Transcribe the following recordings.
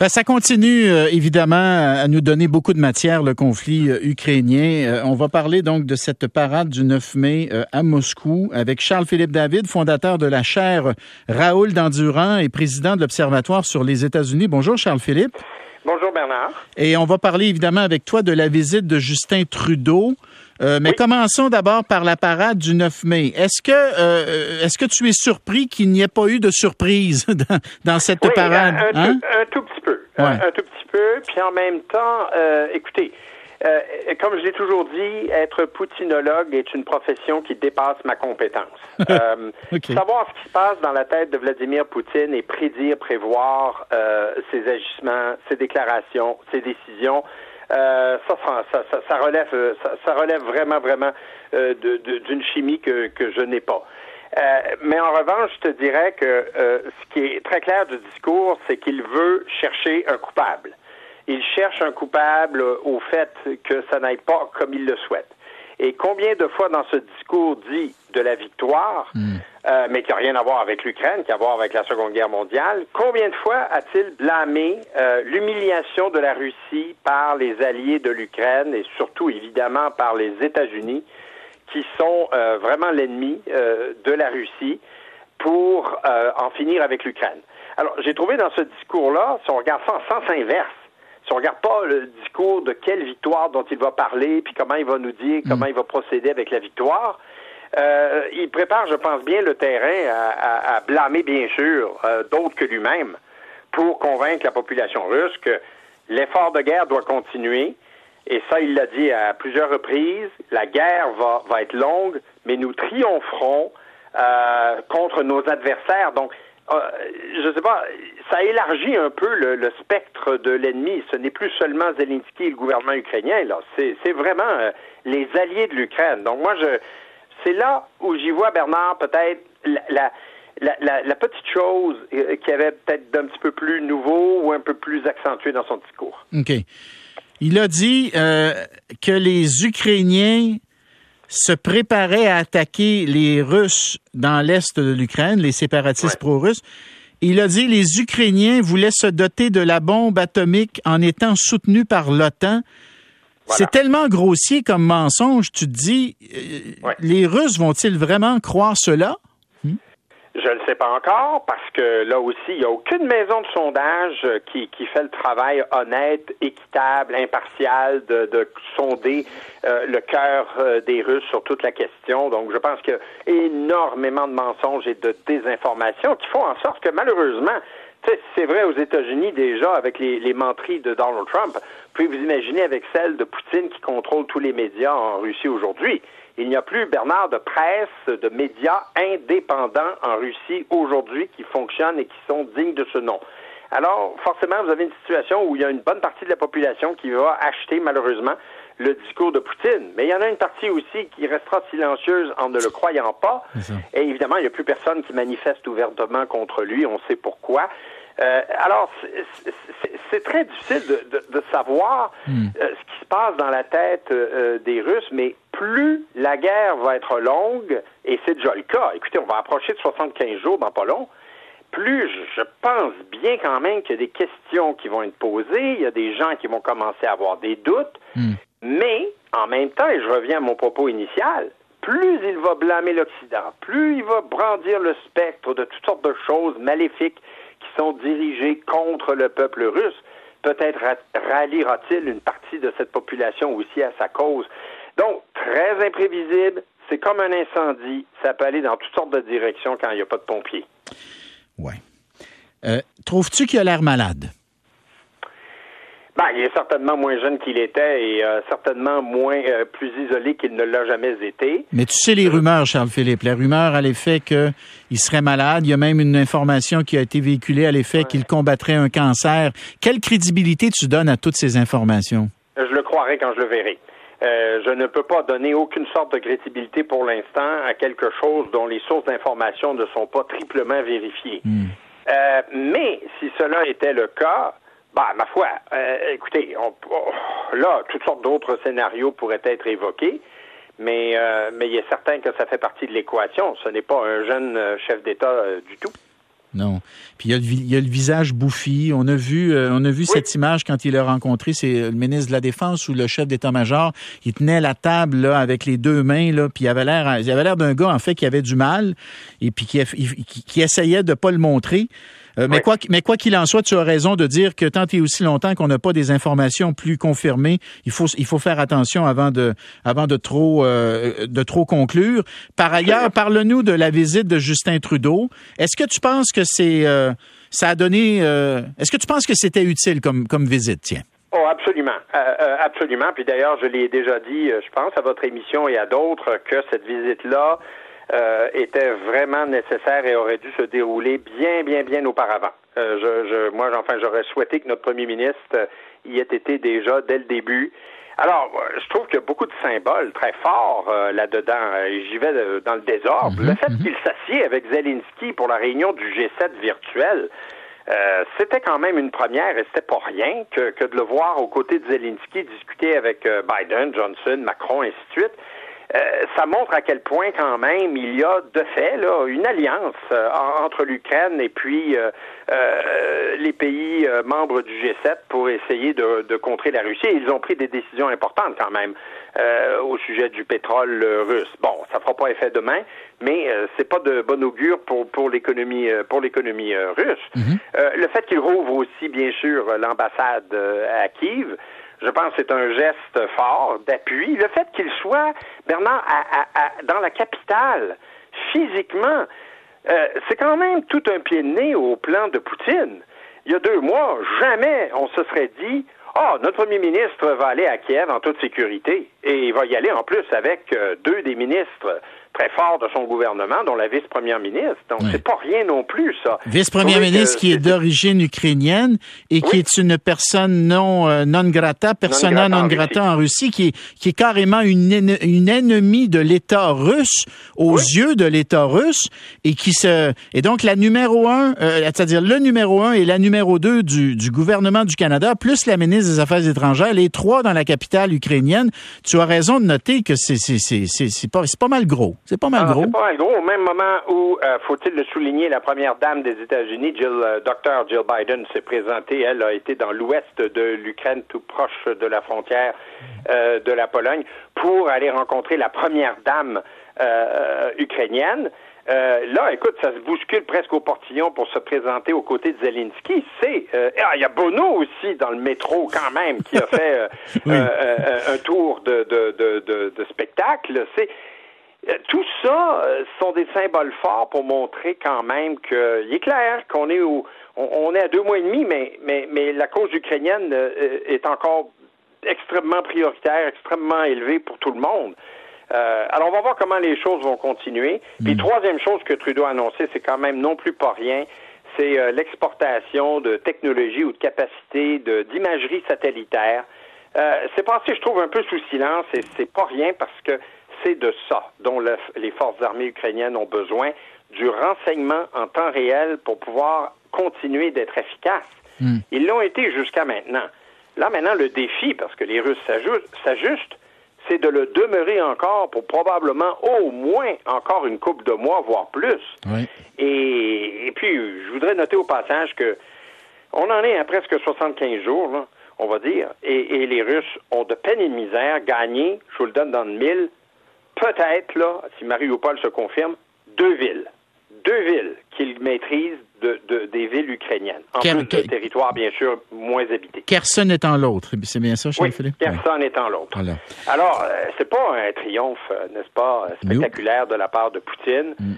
Ben, ça continue euh, évidemment à nous donner beaucoup de matière, le conflit euh, ukrainien. Euh, on va parler donc de cette parade du 9 mai à Moscou avec Charles-Philippe David, fondateur de la chaire Raoul d'Endurant et président de l'Observatoire sur les États-Unis. Bonjour Charles-Philippe. Bonjour Bernard. Et on va parler évidemment avec toi de la visite de Justin Trudeau. Euh, mais commençons d'abord par la parade du 9 mai. Est-ce que, euh, est-ce que tu es surpris qu'il n'y ait pas eu de surprise dans, cette parade? Un, hein? un, tout, petit peu. Un, tout petit peu. Puis en même temps, euh, écoutez, comme je l'ai toujours dit, être poutinologue est une profession qui dépasse ma compétence. Savoir ce qui se passe dans la tête de Vladimir Poutine et prédire, prévoir ses agissements, ses déclarations, ses décisions, euh, ça, ça, relève, ça, relève vraiment, vraiment euh, d'une chimie que, que je n'ai pas. Euh, mais en revanche, je te dirais que ce qui est très clair du discours, c'est qu'il veut chercher un coupable. Il cherche un coupable au fait que ça n'aille pas comme il le souhaite. Et combien de fois dans ce discours dit de la victoire, hmm. euh, mais qui n'a rien à voir avec l'Ukraine, qui a à voir avec la Seconde Guerre mondiale, combien de fois a-t-il blâmé euh, l'humiliation de la Russie par les alliés de l'Ukraine et surtout évidemment par les États-Unis, qui sont euh, vraiment l'ennemi de la Russie pour en finir avec l'Ukraine? Alors, j'ai trouvé dans ce discours-là, si on regarde ça en sens inverse, si on regarde pas le discours de quelle victoire dont il va parler, puis comment il va nous dire, mm. comment il va procéder avec la victoire, euh, il prépare, je pense bien, le terrain à, blâmer, bien sûr, euh, d'autres que lui-même, pour convaincre la population russe que l'effort de guerre doit continuer. Et ça, il l'a dit à plusieurs reprises. La guerre va, va être longue, mais nous triompherons euh, contre nos adversaires. Donc, euh, je sais pas, ça élargit un peu le, spectre de l'ennemi. Ce n'est plus seulement Zelensky et le gouvernement ukrainien, là. C'est vraiment euh, les alliés de l'Ukraine. Donc moi, je, c'est là où j'y vois Bernard peut-être la, petite chose euh, qui avait peut-être d'un petit peu plus nouveau ou un peu plus accentué dans son discours. OK. Il a dit que les Ukrainiens se préparaient à attaquer les Russes dans l'est de l'Ukraine, les séparatistes pro-russes. Il a dit les Ukrainiens voulaient se doter de la bombe atomique en étant soutenus par l'OTAN. C'est tellement grossier comme mensonge, tu te dis, euh, les Russes vont-ils vraiment croire cela? Je ne sais pas encore parce que là aussi, il n'y a aucune maison de sondage euh, qui, qui fait le travail honnête, équitable, impartial de, de sonder euh, le cœur euh, des Russes sur toute la question. Donc, je pense qu'il y a énormément de mensonges et de désinformation qui font en sorte que malheureusement, c'est vrai aux États-Unis déjà avec les, les de Donald Trump. Puis vous imaginez avec celle de Poutine qui contrôle tous les médias en Russie aujourd'hui. Il n'y a plus, Bernard, de presse, de médias indépendants en Russie aujourd'hui qui fonctionnent et qui sont dignes de ce nom. Alors, forcément, vous avez une situation où il y a une bonne partie de la population qui va acheter, malheureusement, le discours de Poutine. Mais il y en a une partie aussi qui restera silencieuse en ne le croyant pas. Et évidemment, il n'y a plus personne qui manifeste ouvertement contre lui. On sait pourquoi. Euh, alors, c'est très difficile de, savoir hmm. euh, ce qui se passe dans la tête euh, des Russes, mais plus la guerre va être longue, et c'est déjà le cas, écoutez, on va approcher de 75 jours dans pas long, plus je pense bien quand même qu'il y a des questions qui vont être posées, il y a des gens qui vont commencer à avoir des doutes, hmm. mais en même temps, et je reviens à mon propos initial, plus il va blâmer l'Occident, plus il va brandir le spectre de toutes sortes de choses maléfiques sont dirigés contre le peuple russe, peut-être ralliera-t-il une partie de cette population aussi à sa cause. Donc, très imprévisible, c'est comme un incendie, ça peut aller dans toutes sortes de directions quand il n'y a pas de pompiers. Oui. Euh, trouves-tu qu'il a l'air malade? Ben, il est certainement moins jeune qu'il était et euh, certainement moins euh, plus isolé qu'il ne l'a jamais été. Mais tu sais les rumeurs, Charles-Philippe, les rumeurs à l'effet qu'il serait malade. Il y a même une information qui a été véhiculée à l'effet qu'il combattrait un cancer. Quelle crédibilité tu donnes à toutes ces informations? Je le croirai quand je le verrai. Euh, je ne peux pas donner aucune sorte de crédibilité pour l'instant à quelque chose dont les sources d'information ne sont pas triplement vérifiées. Hmm. mais si cela était le cas, bah, ma foi, euh, écoutez, on, oh, là, toutes sortes d'autres scénarios pourraient être évoqués, mais, euh, mais il est certain que ça fait partie de l'équation. Ce n'est pas un jeune euh, chef d'État du tout. Non. Puis il y a le, visage bouffi. On a vu, euh, on a vu cette image quand il a rencontré c'est le ministre de la Défense ou le chef d'état-major. Il tenait la table là, avec les deux mains là, puis il avait l'air, il avait l'air d'un gars en fait qui avait du mal et puis qui, qui, essayait de pas le montrer. Euh, mais quoi mais quoi qu'il en soit, tu as raison de dire que tant et aussi longtemps qu'on n'a pas des informations plus confirmées, il faut il faut faire attention avant de avant de trop euh, de trop conclure. Par ailleurs, parle-nous de la visite de Justin Trudeau. Est-ce que tu penses que c'est euh, ça a donné est-ce que tu penses que c'était utile comme comme visite, tiens? Oh, absolument. absolument. Puis d'ailleurs, je l'ai déjà dit, je pense, à votre émission et à d'autres, que cette visite-là euh, était vraiment nécessaire et aurait dû se dérouler bien, bien, bien auparavant. Euh, je, je, moi, enfin, j'aurais souhaité que notre premier ministre y ait été déjà dès le début. Alors, je trouve qu'il y a beaucoup de symboles très forts euh, là-dedans. J'y vais dans le désordre. Mhm, le fait mhm. qu'il s'assied avec Zelensky pour la réunion du G7 virtuel, euh, c'était quand même une première et c'était pas rien que, que, de le voir aux côtés de Zelensky discuter avec Biden, Johnson, Macron, et ainsi de suite. Euh, ça montre à quel point quand même il y a de fait là, une alliance euh, entre l'Ukraine et puis euh, les pays membres du G7 pour essayer de, de, contrer la Russie. ils ont pris des décisions importantes quand même au sujet du pétrole russe. Bon, ça fera pas effet demain, mais c'est pas de bon augure pour pour l'économie pour l'économie russe. Mhm. le fait qu'il rouvre aussi bien sûr l'ambassade à Kiev je pense que c'est un geste fort d'appui. Le fait qu'il soit, Bernard, dans la capitale, physiquement, euh, c'est quand même tout un pied de nez au plan de Poutine. Il y a deux mois, jamais on se serait dit Ah, notre premier ministre va aller à Kiev en toute sécurité. Et il va y aller en plus avec euh, deux des ministres très fort de son gouvernement, dont la vice-première ministre. Donc, c'est pas rien non plus, ça. Vice-première ministre qui est d'origine ukrainienne et qui est une personne non, euh, non grata, persona non grata, en, Russie. qui est, qui est carrément une, une ennemie de l'État russe aux yeux de l'État russe et qui se, et donc la numéro un, euh, c'est-à-dire le numéro un et la numéro deux du, du gouvernement du Canada, plus la ministre des Affaires étrangères, les trois dans la capitale ukrainienne. Tu as raison de noter que c'est, c'est, c'est, c'est pas, c'est pas mal gros. C'est pas mal gros. C'est pas mal gros. Au même moment où, euh, faut-il le souligner, la première dame des États-Unis, Jill, euh, Dr. Jill Biden, s'est présentée. Elle a été dans l'ouest de l'Ukraine, tout proche de la frontière euh, de la Pologne, pour aller rencontrer la première dame ukrainienne. là, écoute, ça se bouscule presque au portillon pour se présenter aux côtés de Zelensky. C'est, ah, il y a Bono aussi dans le métro quand même qui a fait un tour de, de, de, de spectacle. C'est, euh, tout ça euh, sont des symboles forts pour montrer quand même qu'il est clair qu'on est au, on, est à deux mois et demi, mais, mais, mais la cause ukrainienne euh, est encore extrêmement prioritaire, extrêmement élevée pour tout le monde. alors, on va voir comment les choses vont continuer. Puis, mm. troisième chose que Trudeau a annoncé, c'est quand même non plus pas rien, c'est l'exportation de technologies ou de capacités d'imagerie satellitaire. c'est passé, je trouve, un peu sous silence et c'est pas rien parce que c'est de ça dont les forces armées ukrainiennes ont besoin, du renseignement en temps réel pour pouvoir continuer d'être efficaces. Hmm. Ils l'ont été jusqu'à maintenant. Là, maintenant, le défi, parce que les Russes s'ajustent, c'est de le demeurer encore pour probablement au moins encore une couple de mois, voire plus. Et, puis, je voudrais noter au passage que on en est à presque 75 jours, on va dire, et, et, les Russes ont de peine et de misère gagné, je vous le donne dans le mille, peut-être, là, si Mariupol se confirme, deux villes. Deux villes qu'il maîtrise de, des villes ukrainiennes. En plus de territoires, bien sûr, moins habités. Kherson étant l'autre. C'est bien ça, oui, Philippe? Kherson étant l'autre. Alors, euh, c'est pas un triomphe, euh, n'est-ce pas, euh, spectaculaire de la part de Poutine. Mm.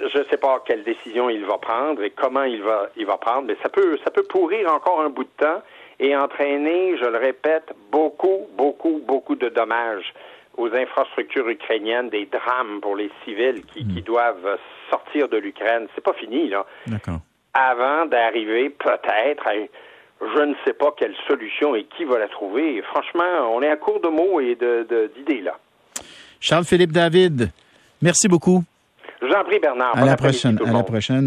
je ne sais pas quelle décision il va prendre et comment il va, il va prendre, mais ça peut, ça peut pourrir encore un bout de temps et entraîner, je le répète, beaucoup, beaucoup, beaucoup de dommages aux infrastructures ukrainiennes, des drames pour les civils qui, qui hmm. doivent sortir de l'Ukraine. C'est pas fini, là. D'accord. Avant d'arriver peut-être à je ne sais pas quelle solution et qui va la trouver. franchement, on est à court de mots et d'idées, là. Charles-Philippe David, merci beaucoup. Je vous en prie, Bernard. À la prochaine. À la prochaine.